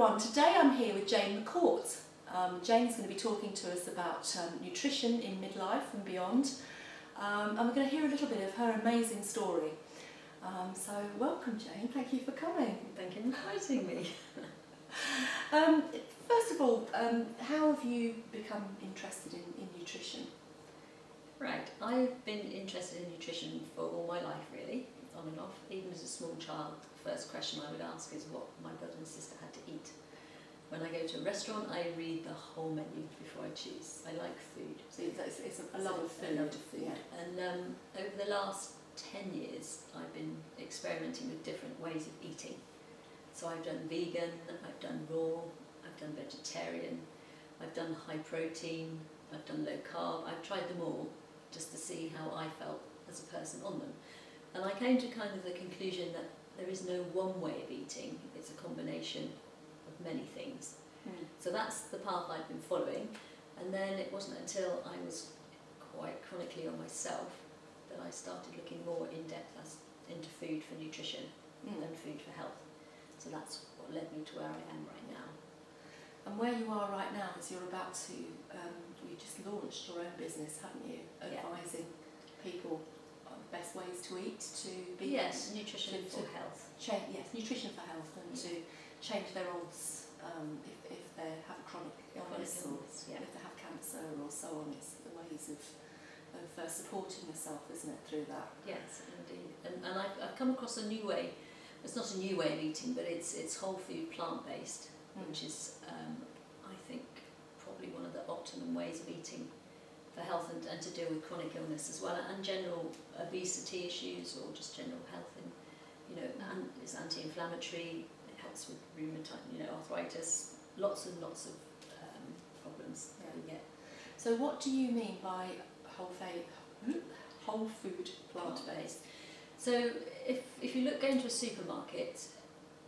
everyone, today I'm here with Jane McCourt. Um, Jane is going to be talking to us about um, nutrition in midlife and beyond. Um, and we're going to hear a little bit of her amazing story. Um, so welcome Jane, thank you for coming. Thank you for inviting me. Um, first of all, um, how have you become interested in, in nutrition? Right, I've been interested in nutrition for all my life really, on and off. Even as a small child, the first question I would ask is what my brother and sister had eat. When I go to a restaurant, I read the whole menu before I choose. I like food. So it's, it's a love of food. A love of food. Yeah. And um, over the last 10 years, I've been experimenting with different ways of eating. So I've done vegan, I've done raw, I've done vegetarian, I've done high protein, I've done low carb, I've tried them all just to see how I felt as a person on them. And I came to kind of the conclusion that there is no one way of eating, it's a combination of many things. Mm. So that's the path I've been following. And then it wasn't until I was quite chronically on myself that I started looking more in depth as, into food for nutrition Mm. and food for health. So that's what led me to where I am right now. And where you are right now is you're about to, um, you just launched your own business, haven't you? Yeah. Advising people on the best ways to eat, to be Yes, nutrition to- for to- health. change, yes, nutrition for health and to change their odds um, if, if they have a chronic illness Chronic or illness, yeah. if they have cancer or so on. It's the ways of, of uh, supporting yourself, isn't it, through that? Yes, indeed. And, and I've, I've come across a new way. It's not a new way of eating, but it's it's whole food, plant based, Mm. which is um, I think probably one of the optimum ways of eating for health and, and to deal with chronic illness as well, and general obesity issues or just general health. And you know, and it's anti-inflammatory. Helps with rheumatoid, you know, arthritis. Lots and lots of um, problems that we get. So, what do you mean by whole, fa- whole food plant based? So if, if you look into a supermarket,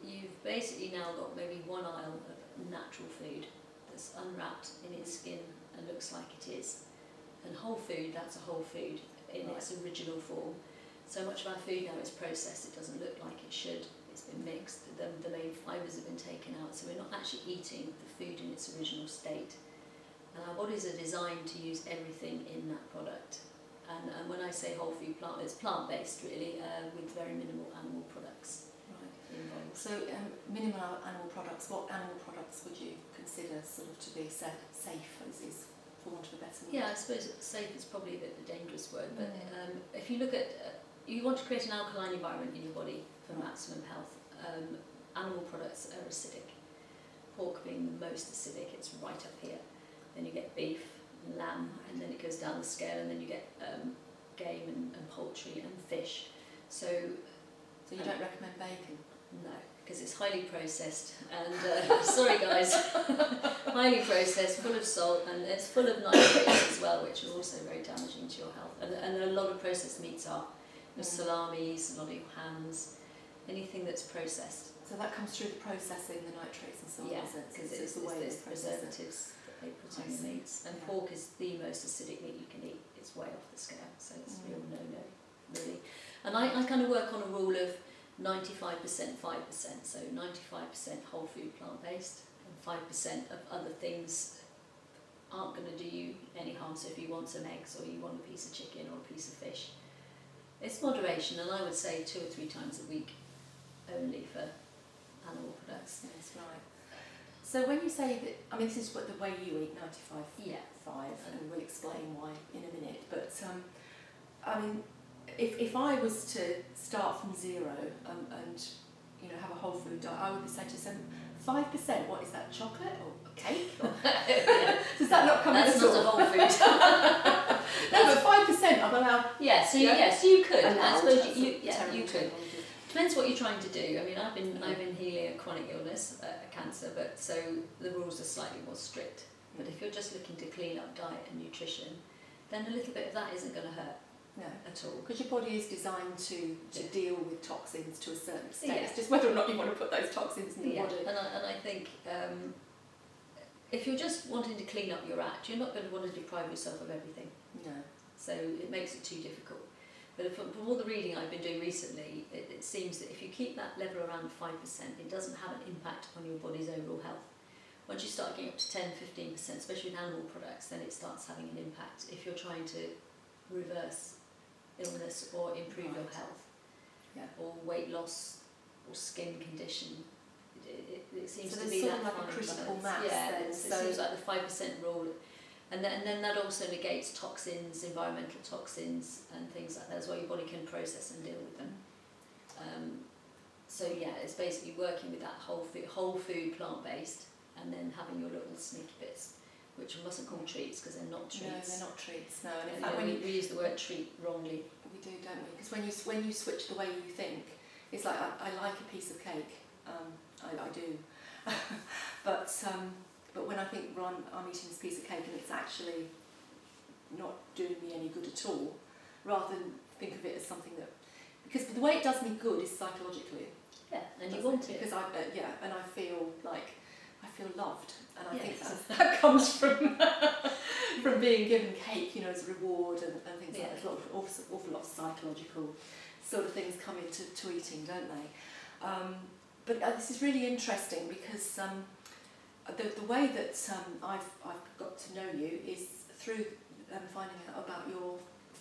you've basically now got maybe one aisle of natural food that's unwrapped in its skin and looks like it is. And whole food, that's a whole food in its original form. So much of our food now is processed, it doesn't look like it should. It's been mixed, the, the main fibres have been taken out, so we're not actually eating the food in its original state. And our bodies are designed to use everything in that product. And, and when I say whole food plant, it's plant based really, uh, with very minimal animal products Right. involved. So, um, minimal animal products, what animal products would you consider sort of to be sa- safe, as is, for want of a better word? Yeah, I suppose safe is probably a bit of a dangerous word, but Mm. um, if you look at, uh, you want to create an alkaline environment in your body for maximum health. Um, animal products are acidic. Pork being the most acidic, it's right up here. Then you get beef, and lamb, and then it goes down the scale, and then you get um, game and, and poultry and fish. So So, you don't recommend bacon? No, because it's highly processed and uh, sorry guys, highly processed, full of salt and it's full of nitrates as well, which are also very damaging to your health. And, and a lot of processed meats are your Mm. salamis, a lot of your hams, anything that's processed. So, that comes through the processing, the nitrates and so on, yeah, is it? because it's, it's, the way it's it. preservatives that they put in the meats. And Yeah. pork is the most acidic meat you can eat. It's way off the scale, so it's Mm. real no-no, really. And I, I kind of work on a rule of 95% 5%, so 95% whole food plant based and 5% of other things aren't going to do you any harm. So if you want some eggs or you want a piece of chicken or a piece of fish, it's moderation, and I would say two or three times a week only for animal products. Yes, right. So, when you say that, I mean, this is what the way you eat 95 Yeah. 5, and we'll explain why in a minute. But um, I mean, if, if I was to start from zero um, and you know have a whole food diet, I would be saying to them, five percent. What is that? Chocolate or cake? Or does that not come That's not a whole food. No, but five percent. I'm allowed. yeah, so Yeah. yes, you could. I suppose you, you yeah, you could. Depends what you're trying to do. I mean, I've been Mhm. I've been healing a chronic illness, uh, cancer, but so the rules are slightly more strict. But if you're just looking to clean up diet and nutrition, then a little bit of that isn't going to hurt No. at all. Because your body is designed to, to Yeah. deal with toxins to a certain extent. Yeah. It's just whether or not you want to put those toxins in your Yeah, body. and I, and I think um, if you're just wanting to clean up your act, you're not going to want to deprive yourself of everything. No. So it makes it too difficult. But from, from all the reading I've been doing recently, it, it seems that if you keep that level around 5%, it doesn't have an impact on your body's overall health. Once you start getting up to 10 15%, especially in animal products, then it starts having an impact if you're trying to reverse illness or improve your health Yeah. or weight loss or skin condition. It, it, it seems So to be that like a critical mass Yeah, it's- it seems like the 5% rule. And then, and then that also negates toxins, environmental toxins and things like that as well. Your body can process and deal with them. Um, so yeah, it's basically working with that whole food, whole food plant based, and then having your little sneaky bits, which we mustn't call treats because they're not treats. No, they're not treats. No, and in fact, when we, you, we use the word treat wrongly. we do, don't we? Because when you when you switch the way you think, it's like I, I like a piece of cake. Um, I, I do, but um, but when I think well, I'm, eating this piece of cake and it's actually not doing me any good at all, rather than think of it as something that because the way it does me good is psychologically. Yeah, and you want it. because I uh, yeah, and I feel like I feel loved, and I think that, that comes from from being given cake, you know, as a reward and, and things Yeah. like that. A lot of, awful, awful lot of psychological sort of things come into to eating, don't they? Um, but uh, this is really interesting because um, the, the way that um, I've, I've got to know you is through um, finding out about your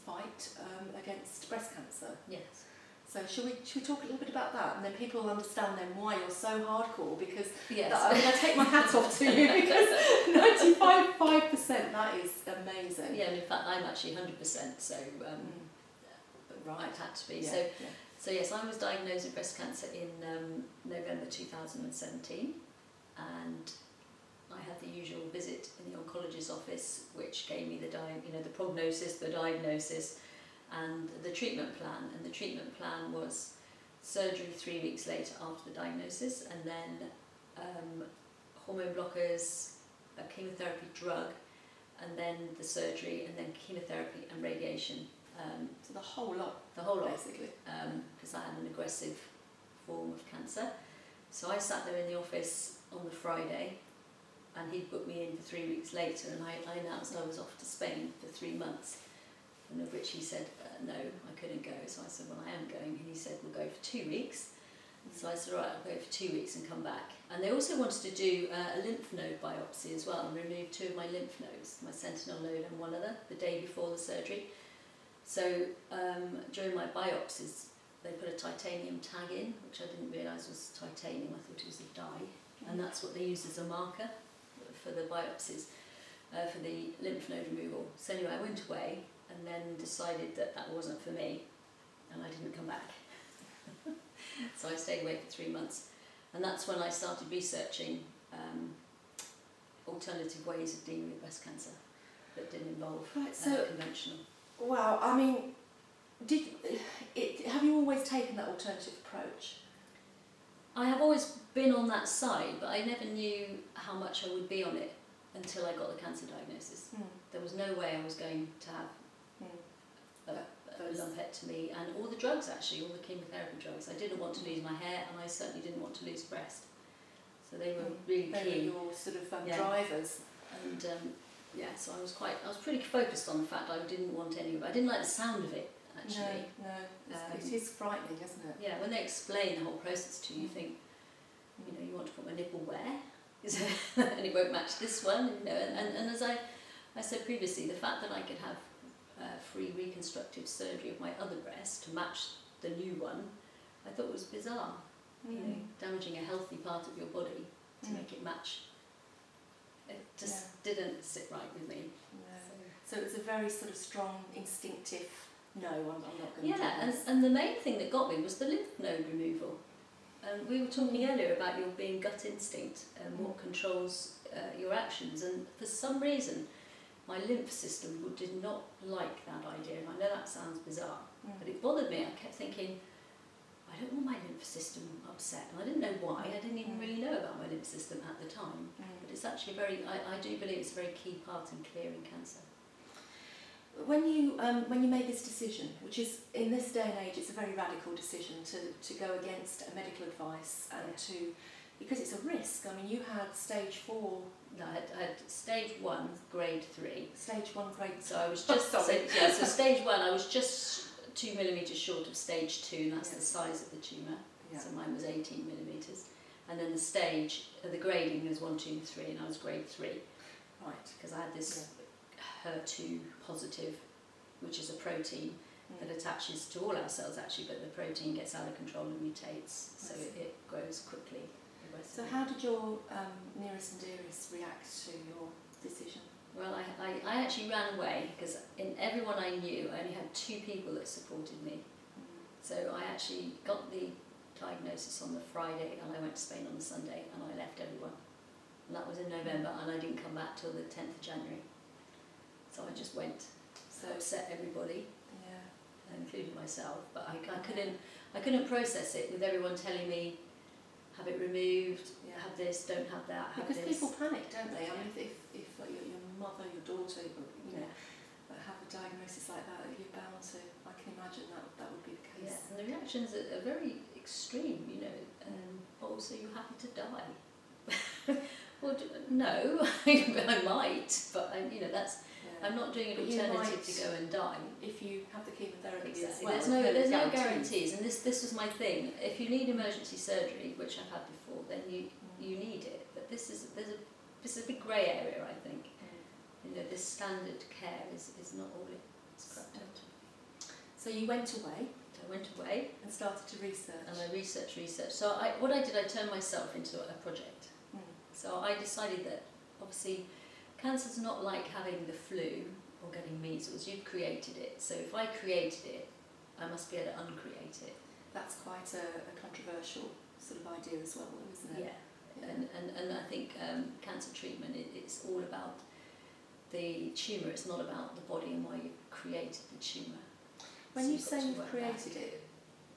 fight um, against breast cancer. Yes. So should we, shall we talk a little bit about that and then people will understand then why you're so hardcore because Yes. that, I mean I take my hat off to you because 95 5% that is amazing. yeah, and in fact, I'm actually 100%, so um, Mm. right had to be. Yeah, So, yeah. so yes, I was diagnosed with breast cancer in um, November 2017, and I had the usual visit in the oncologist's office, which gave me the di- you know the prognosis, the diagnosis, and the treatment plan. And the treatment plan was surgery three weeks later after the diagnosis, and then um, hormone blockers, a chemotherapy drug, and then the surgery, and then chemotherapy and radiation. Um, So the whole lot the whole lot basically. because I had an aggressive form of cancer. So I sat there in the office on the Friday and he'd booked me in for three weeks later and I, I announced I was off to Spain for three months and of which he said uh, no I couldn't go. So I said well I am going. And he said we'll go for two weeks. So I said right I'll go for two weeks and come back. And they also wanted to do uh, a lymph node biopsy as well and remove two of my lymph nodes my sentinel node and one other the day before the surgery. So um, during my biopsies they put a titanium tag in, which I didn't realise was titanium. I thought it was a dye, and that's what they used as a marker for the biopsies, uh, for the lymph node removal. So anyway, I went away and then decided that that wasn't for me, and I didn't come back. so I stayed away for three months, and that's when I started researching um, alternative ways of dealing with breast cancer that didn't involve Right, uh, conventional. wow, I mean, did it, have you always taken that alternative approach? I have always been on that side, but I never knew how much I would be on it until I got the cancer diagnosis. Mm. There was no way I was going to have Mm. a, a lumpectomy and all the drugs actually, all the chemotherapy drugs. I didn't want to lose my hair and I certainly didn't want to lose breast. So they were Mm. really They key. were your sort of um, Yeah. drivers. And um, yeah, so I was quite, I was pretty focused on the fact I didn't want any of it. I didn't like the sound of it actually. No, no, it's, Um, it is frightening, isn't it? Yeah, when they explain the whole process to you, you Mm. think, you know, you want to put my nipple where? and it won't match this one, you know. And, and, and as I, I said previously, the fact that I could have uh, free reconstructive surgery of my other breast to match the new one, I thought was bizarre. You know, Mm. damaging a healthy part of your body to Mm. make it match. It just didn't sit right with me. No. So. So it was a very sort of strong, instinctive. No, I'm, I'm not going to Yeah, do and, and the main thing that got me was the lymph node removal. And we were talking earlier about your being gut instinct and what controls uh, your actions. And for some reason, my lymph system did not like that idea. And I know that sounds bizarre, Mm. but it bothered me. I kept thinking, I don't want my lymph system upset. And I didn't know why. I didn't even Mm. really know about my lymph system at the time. Mm. But it's actually very, I, I do believe it's a very key part in clearing cancer. When you um, when you made this decision, which is in this day and age, it's a very radical decision to, to go against a medical advice and to because it's a risk. I mean, you had stage four, No, I had, stage one, grade three. stage one, grade. So I was Oh, just so, yeah. So stage one, I was just two millimetres short of stage two, and that's the size of the tumour. Yeah. So mine was 18 millimetres. And then the stage, uh, the grading was one, two, three, and I was grade three Right. because I had this HER2 positive, which is a protein Mm. that attaches to all our cells actually, but the protein gets out of control and mutates, so it, it grows quickly. So how did your um, nearest and dearest react to your decision? Well, I, I, I actually ran away because in everyone I knew, I only had two people that supported me. So I actually got the diagnosis on the Friday and I went to Spain on the Sunday and I left everyone. And that was in November and I didn't come back till the 10th of January. So I just went, So upset everybody, yeah, including myself, but I, I couldn't I couldn't process it with everyone telling me have it removed, yeah. have this, don't have that, have Because this. people panic, don't they? I mean, if, if, if like, your, your mother, your daughter, you know, yeah. have a diagnosis like that, you're bound to. I can imagine that that would be the case. Yeah, and the reactions are, are very extreme, you know. Um, oh, so you're happy to die? well, d- no, I might, but I, you know, that's. I'm not doing an alternative to go and die. if you have the chemotherapy Exactly. well, there's no there's no guarantees. and this this was my thing. If you need emergency surgery, which I've had before, then you Mm. you need it. But this is there's a this is a big grey area, I think. Mm. You know, this standard care is, is not all it's cracked. So you went away I went away and started to research. and I researched, researched. So I, what I did, I turned myself into a project. Mm. So I decided that obviously cancer's not like having the flu or getting measles. You've created it. So if I created it, I must be able to uncreate it. That's quite a, a controversial sort of idea as well, though, isn't it? Yeah. And, and, and I think um, cancer treatment, it, it's all about the tumour. It's not about the body and why you've created the tumour. When So you say you've created it,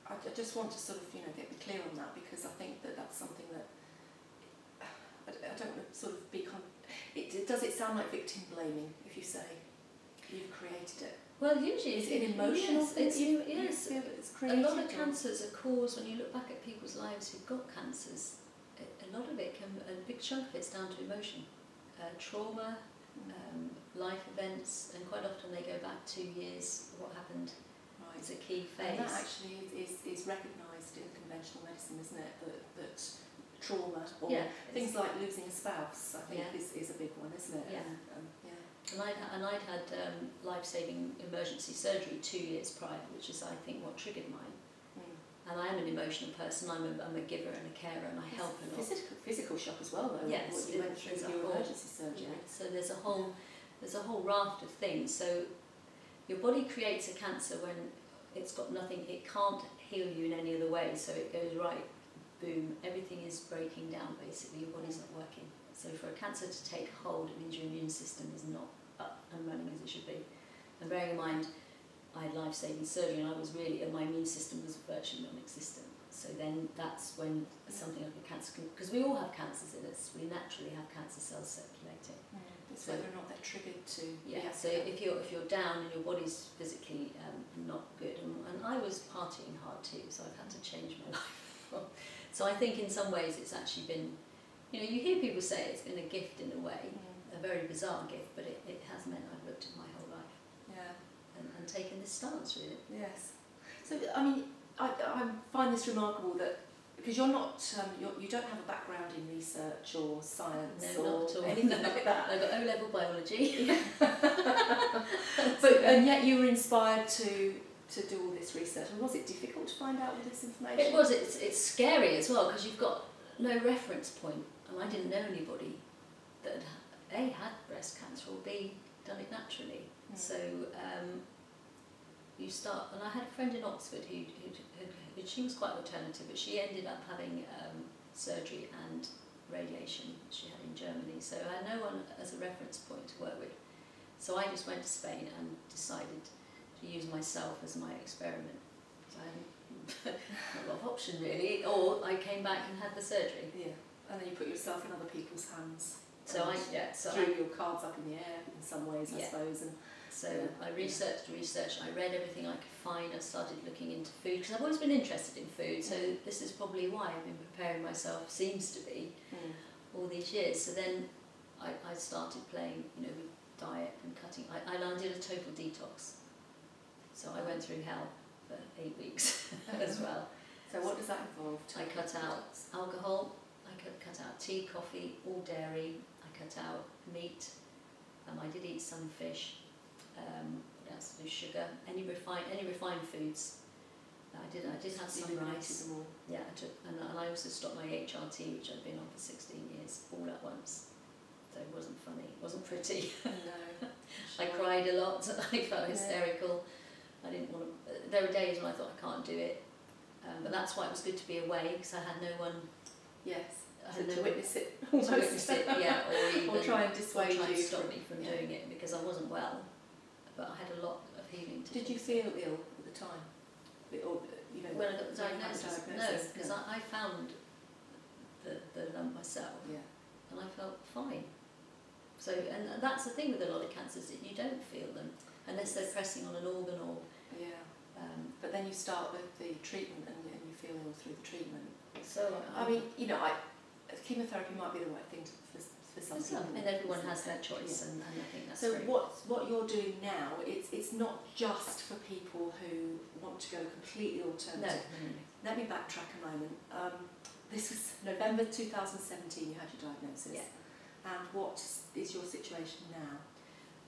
I, I just want to sort of, you know, get clear on that because I think that that's something that I, I don't want to sort of be. Con- it, it does it sound like victim blaming if you say you've created it? Well, usually it's it an emotional yes? It's, you, yes, you it's A lot of cancers are caused, when you look back at people's lives who've got cancers, a, lot of it can, a big chunk of it's down to emotion. Uh, trauma, Mm, um, life events, and quite often they go back two years, what happened right. is a key phase. And that actually is, is, is recognised in conventional medicine, isn't it? That, that trauma or yeah, things like losing a spouse, I think, Yeah. is, is a big one, isn't it? Yeah. And, um, yeah. and I'd, and I'd had um, life-saving emergency surgery two years prior, which is, I think, what triggered mine. Mm. And I am an emotional person, I'm a, I'm a giver and a carer, and I help a lot. Physical, physical shock as well, though. Yes, what you went through with your whole- emergency surgery. Yeah, so there's a whole there's a whole raft of things. So your body creates a cancer when it's got nothing, it can't heal you in any other way. So it goes right, boom, everything is breaking down basically, your body's not working. So for a cancer to take hold, it means your immune system is not up and running as it should be. And bearing in mind, I had life-saving surgery and I was really, and my immune system was virtually non-existent. So then that's when something like a cancer can, because we all have cancers in us, we naturally have cancer cells circulating. Mm. It's So- whether or not they're triggered to Yeah, so if you're if you're down and your body's physically um, not good, and, and I was partying hard too, so I've had to change my life. So I think in some ways it's actually been, you know, you hear people say it's been a gift in a way, Mm. a very bizarre gift, but it, it has meant I've looked at my whole life Yeah. and, and taken this stance really. Yes. So I mean, I, I find this remarkable that because you're not, um, you're, you don't have a background in research or science No, or not anything No. like that. I got O level biology. But and yet you were inspired to to do all this research. And was it difficult to find out all this information? It was. It's it's scary as well because you've got no reference point, and I didn't know anybody that had, a had breast cancer or b done it naturally. Mm. So um, you start, and I had a friend in Oxford who, who, she was quite alternative, but she ended up having um, surgery and radiation she had in Germany. So I had no one as a reference point to work with. So I just went to Spain and decided use myself as my experiment. So I had a lot of option really, or I came back and had the surgery. Yeah. And then you put yourself in other people's hands. So I yeah, so I threw your cards up in the air in some ways, I Yeah. suppose. And So Yeah. I researched, researched, I read everything I could find, I started looking into food, because I've always been interested in food, so this is probably why I've been preparing myself, seems to be, mm. all these years. So then I, I started playing, you know, with diet and cutting. I, I did a total detox. So I went through hell. for eight weeks as well. So what does that involve? I cut out alcohol, I cut, cut out tea, coffee, all dairy, I cut out meat, um, I did eat some fish, um, what else? No sugar, any refined, any refined foods. I did, I did have some rice. Yeah, I took, and, and I also stopped my HRT, which I'd been on for 16 years, all at once. So it wasn't funny, it wasn't pretty. No. I cried a lot, I felt Yeah. I didn't want to, there were days when I thought I can't do it. Um, but that's why it was good to be away, because I had no one Yes. I To, had to no witness it. to witness it, yeah, or even or try and or dissuade try and you. stop from- me from yeah. doing it because I wasn't well. But I had a lot of healing to Did do. you feel ill at the time? Or, you know, when I got the when you had the diagnosis? No, because No. I, I found the, the lump myself Yeah. and I felt fine. So, and that's the thing with a lot of cancers, that you don't feel them unless they're pressing on an organ or. Um, But then you start with the treatment and, and you feel ill through the treatment. so I mean, you know, I, chemotherapy might be the right thing to, for, for some people. and everyone has their choice Yeah. and, and I think that's So what what you're doing now, it's it's not just for people who want to go completely alternative. no, no. Let me backtrack a moment. Um, this was November 2017. You had your diagnosis. Yeah. And what is your situation now?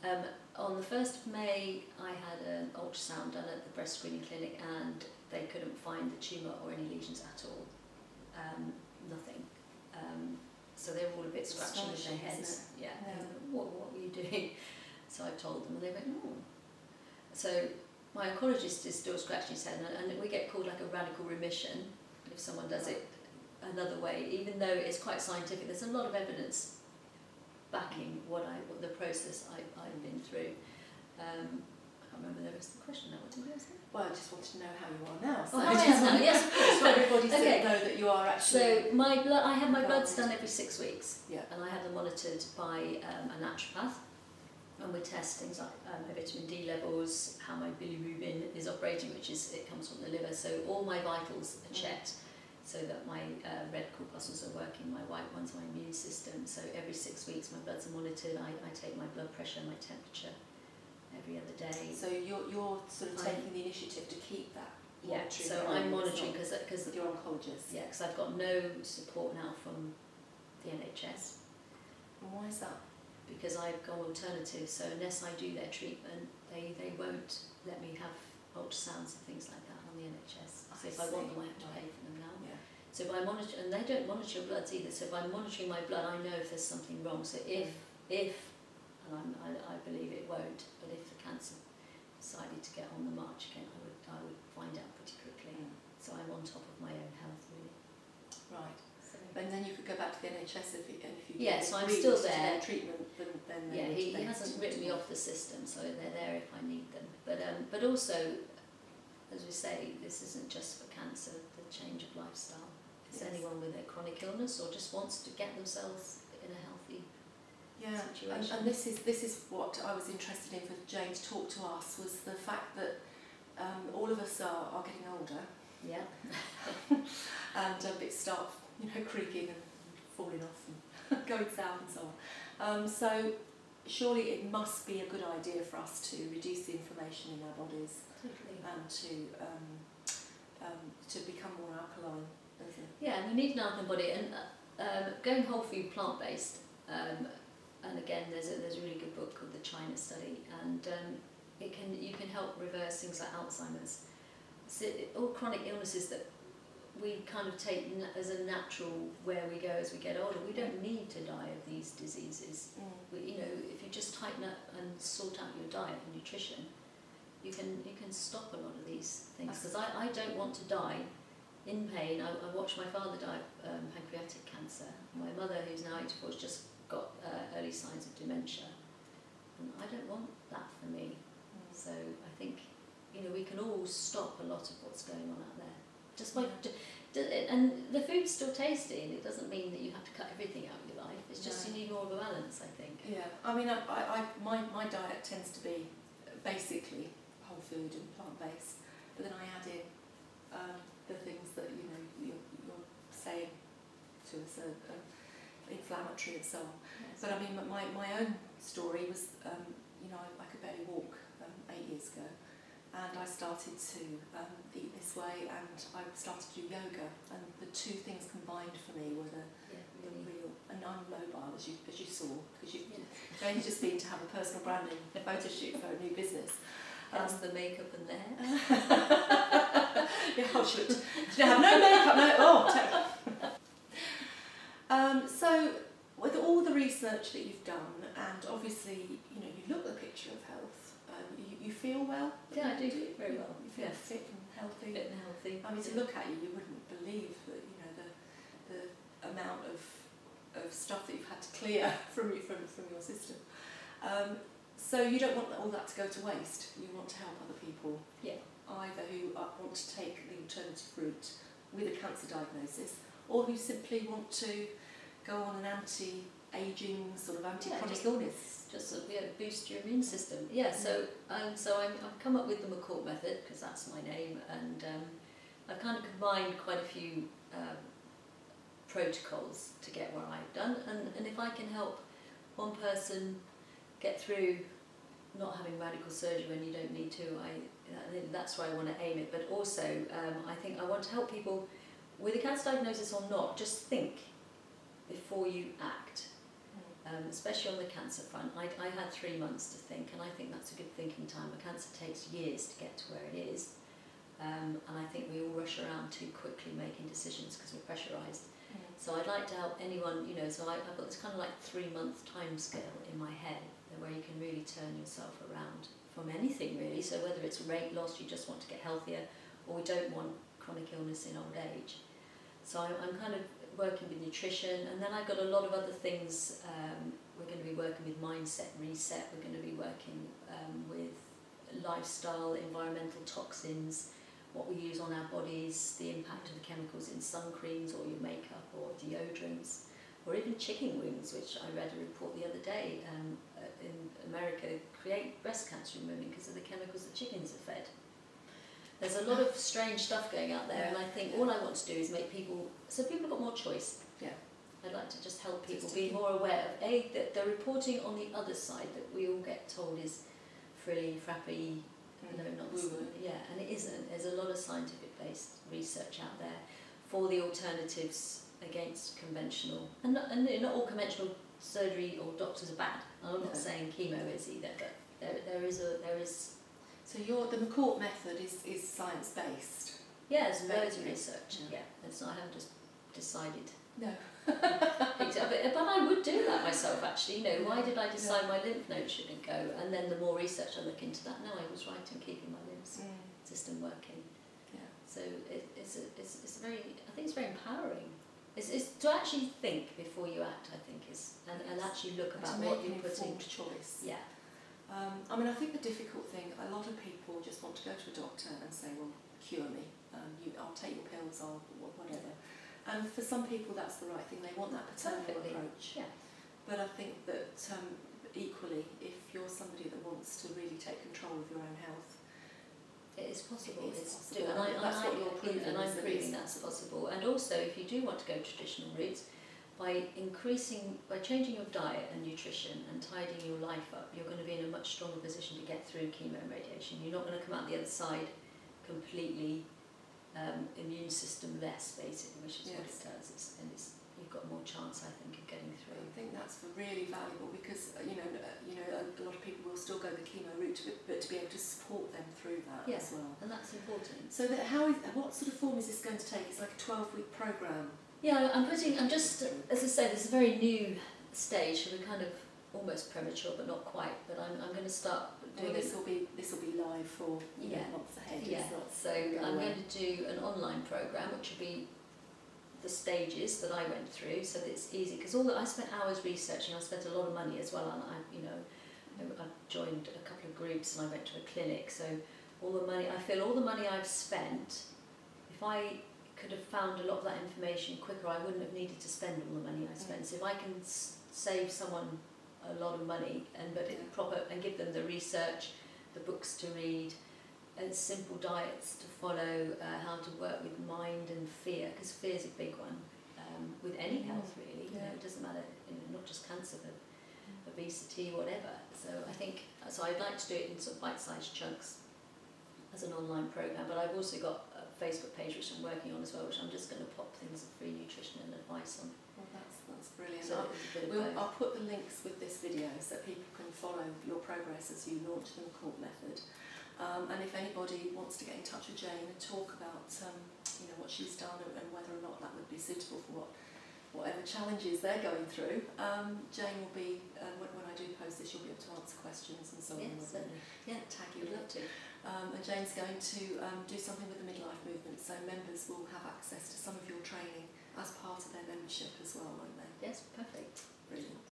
Um, on the 1st of May, I had an ultrasound done at the breast screening clinic and they couldn't find the tumour or any lesions at all. Um, nothing. Um, so they were all a bit scratching with their heads. Yeah. Yeah. What, what were you doing? So I told them and they went, oh. So my oncologist is still scratching his head and, and we get called like a radical remission if someone does it another way, even though it's quite scientific. There's a lot of evidence what I, what the process I, I've been through. Um, I can't remember the rest of the question now. What did you say? Well, I just wanted to know how you are now. Oh, how I am now, yes, of course. So everybody should Okay. know that you are actually. So my blood, I have my bloods done every six weeks, Yeah. and I have them monitored by um, a naturopath, and we test things like um, my vitamin D levels, how my bilirubin is operating, which is it comes from the liver. So all my vitals are checked, so that my uh, red corpuscles are working, my white ones, my immune system. So every six weeks, my bloods are monitored. I, I take my blood pressure, my temperature, every other day. So you're you're sort of I'm- taking the initiative to keep that. Yeah, so I'm monitoring because because your oncologist. yeah, because I've got no support now from the NHS. And why is that? because I've gone alternative. So unless I do their treatment, they, they won't let me have ultrasounds and things like that on the NHS. So I if I want them, I have to pay for them now. Yeah. So if I monitor, and they don't monitor your bloods either. So if I'm monitoring my blood, I know if there's something wrong. So if if and I'm, I, I believe it won't, but if the cancer decided to get on the march again, I would I would find out pretty quickly. Mm. So I'm on top of my own health really. Right. So And then you could go back to the NHS if you, if you Yeah, so I'm still there. treatment, then, then yeah, he, he hasn't written me off the system, so they're there if I need them. But um, but also, as we say, this isn't just for cancer. The change of lifestyle. It's Yes. anyone with a chronic illness or just wants to get themselves in a healthy. Yeah, and, situation. and this is this is what I was interested in for Jane to talk to us was the fact that um, all of us are, are getting older Yeah. and a bit start you know creaking and falling off and going south and so on. Um, so surely it must be a good idea for us to reduce the inflammation in our bodies Totally. and to um, um, to become more alkaline. Yeah, and you need an alkaline body, and uh, um, going whole food plant based. Um, and again, there's a there's a really good book called the China Study, and um, it can you can help reverse things like Alzheimer's. So all chronic illnesses that we kind of take as a natural where we go as we get older. We don't need to die of these diseases. We, you know, if you just tighten up and sort out your diet and nutrition, you can you can stop a lot of these things. Because I, I don't want to die in pain. I, I watched my father die of um, pancreatic cancer. My mother, who's now 84, has just got uh, early signs of dementia. And I don't want that for me. So I think, you know, we can all stop a lot of what's going on out there. Just by, Yeah. d- d- and the food's still tasty, and it doesn't mean that you have to cut everything out of your life. It's just No. you need more of a balance, I think. Yeah, I mean, I, I, my, my diet tends to be basically whole food and plant based, but then I add in um, the things that you know you're, you're saying to us are, are inflammatory and so on. But I mean, my, my own story was, um, you know, I, I could barely walk um, eight years ago, and I started to um, eat this way, and I started to do yoga, and the two things combined for me were the, Yeah, the real. And I'm mobile, as you as you saw, because you've Yeah. only just been to have a personal branding a photo shoot for a new business. That's Um, the makeup and the hair. yeah, I should. Should have no makeup, no. Oh, take. Um, so, with all the research that you've done, and obviously, you know, you look the picture of health. You, feel well. Yeah, I do you? very well, You feel fit and healthy. Fit and healthy. I mean, to look at you, you wouldn't believe that you know the the amount of of stuff that you've had to clear from you from from your system. Um, so you don't want all that to go to waste. You want to help other people. Yeah. Either who uh, want to take the alternative route with a cancer diagnosis, or who simply want to go on an anti-aging sort of anti-chronic just- illness. just sort of yeah, boost your immune system. Yeah, so um, so I'm, I've come up with the McCourt method because that's my name, and um, I've kind of combined quite a few um, protocols to get where I've done, and, and if I can help one person get through not having radical surgery when you don't need to, I, I that's where I want to aim it. But also, um, I think I want to help people with a cancer diagnosis or not, just think before you act um, especially on the cancer front. I, I had three months to think, and I think that's a good thinking time. A cancer takes years to get to where it is, um, and I think we all rush around too quickly making decisions because we're pressurised. So I'd like to help anyone, you know, so I, I've got this kind of like three month time scale in my head where you can really turn yourself around from anything really. So whether it's weight loss, you just want to get healthier, or we don't want chronic illness in old age. So I'm, I'm kind of working with nutrition, and then I've got a lot of other things. Um, we're going to be working with mindset reset. We're going to be working um, with lifestyle, environmental toxins, what we use on our bodies, the impact of the chemicals in sun creams or your makeup or deodorants, or even chicken wings, which I read a report the other day um, uh, in America create breast cancer in women because of the chemicals that chickens are fed. There's a lot of strange stuff going out there, and I think all I want to do is make people so people have got more choice. Yeah. I'd like to just help people Just be more aware of a that the reporting on the other side that we all get told is frilly, frappy, Mm. no, not Woo-woo. yeah, and it isn't. There's a lot of scientific based research out there for the alternatives against conventional, and not, and not all conventional surgery or doctors are bad. I'm not No. saying chemo is either, but there, there is a there is So your the McCourt method is, is science based. yeah, loads of research. Yeah. Yeah, it's not I haven't just decided. No. picked it up. But, I would do that myself actually. You know, why did I decide my lymph nodes shouldn't go? And then the more research I look into that, no, I was right in keeping my lymph mm. system working. Yeah. So it, it's, a, it's, it's very, I think it's very empowering. It's, it's to actually think before you act, I think, is and, and actually look about what you're putting. choice. Yeah, Um, I mean, I think the difficult thing, a lot of people just want to go to a doctor and say, well, cure me. Um, you, I'll take your pills, I'll wh- whatever. And for some people, that's the right thing. They want that paternal Perfectly. approach. Yeah. But I think that um, equally, if you're somebody that wants to really take control of your own health, it is possible. It is it's possible. do, and I, And that's I, what you're proving and I'm proving that's possible. And also, if you do want to go traditional routes, by increasing, by changing your diet and nutrition and tidying your life up, you're going to be in a much stronger position to get through chemo and radiation. You're not going to come out the other side completely um, immune system less, basically, which is what it does. It's, and it's, you've got more chance, I think, of getting through. I think that's really valuable because uh, you know, uh, you know, a lot of people will still go the chemo route, but, but to be able to support them through that Yeah. as well. And that's important. So that how is, what sort of form is this going to take? It's like a 12 week Yeah, I'm putting, I'm just, as I say, this is a very new stage, so we're kind of almost premature, but not quite. But I'm, I'm going to start Well, doing this will be this will be live for you know, months ahead. Yeah, so go I'm away. going to do an online program, which will be the stages that I went through, so that it's easy. Because all that I spent hours researching, I spent a lot of money as well, and I, you know, I, I joined a couple of groups and I went to a clinic. So all the money, I feel all the money I've spent, if I could have found a lot of that information quicker, I wouldn't have needed to spend all the money I spent. So if I can s- save someone a lot of money and but it Yeah. proper and give them the research, the books to read, and simple diets to follow, uh, how to work with mind and fear, because fear is a big one um, with any Mm, health really. You know, yeah. it doesn't matter, you know, not just cancer, but obesity, whatever. So I think so. I'd like to do it in sort of bite-sized chunks, as an online program, but I've also got Facebook page which I'm working on as well, which I'm just going to pop things of free nutrition and advice on. Well, that's, that's brilliant. So I'll, it's a bit of we'll. I'll put the links with this video so people can follow your progress as you launch the McCourt method. Um, and if anybody wants to get in touch with Jane and talk about um, you know what she's done and, whether or not that would be suitable for what whatever challenges they're going through, um, Jane will be um, when, when I do post this, you'll be able to answer questions and so on. Yes, and. Yeah, tag Would you in love to. Um, and Jane's going to um, do something with the midlife movement, so members will have access to some of your training as part of their membership as well, won't they? Yes, perfect. Brilliant.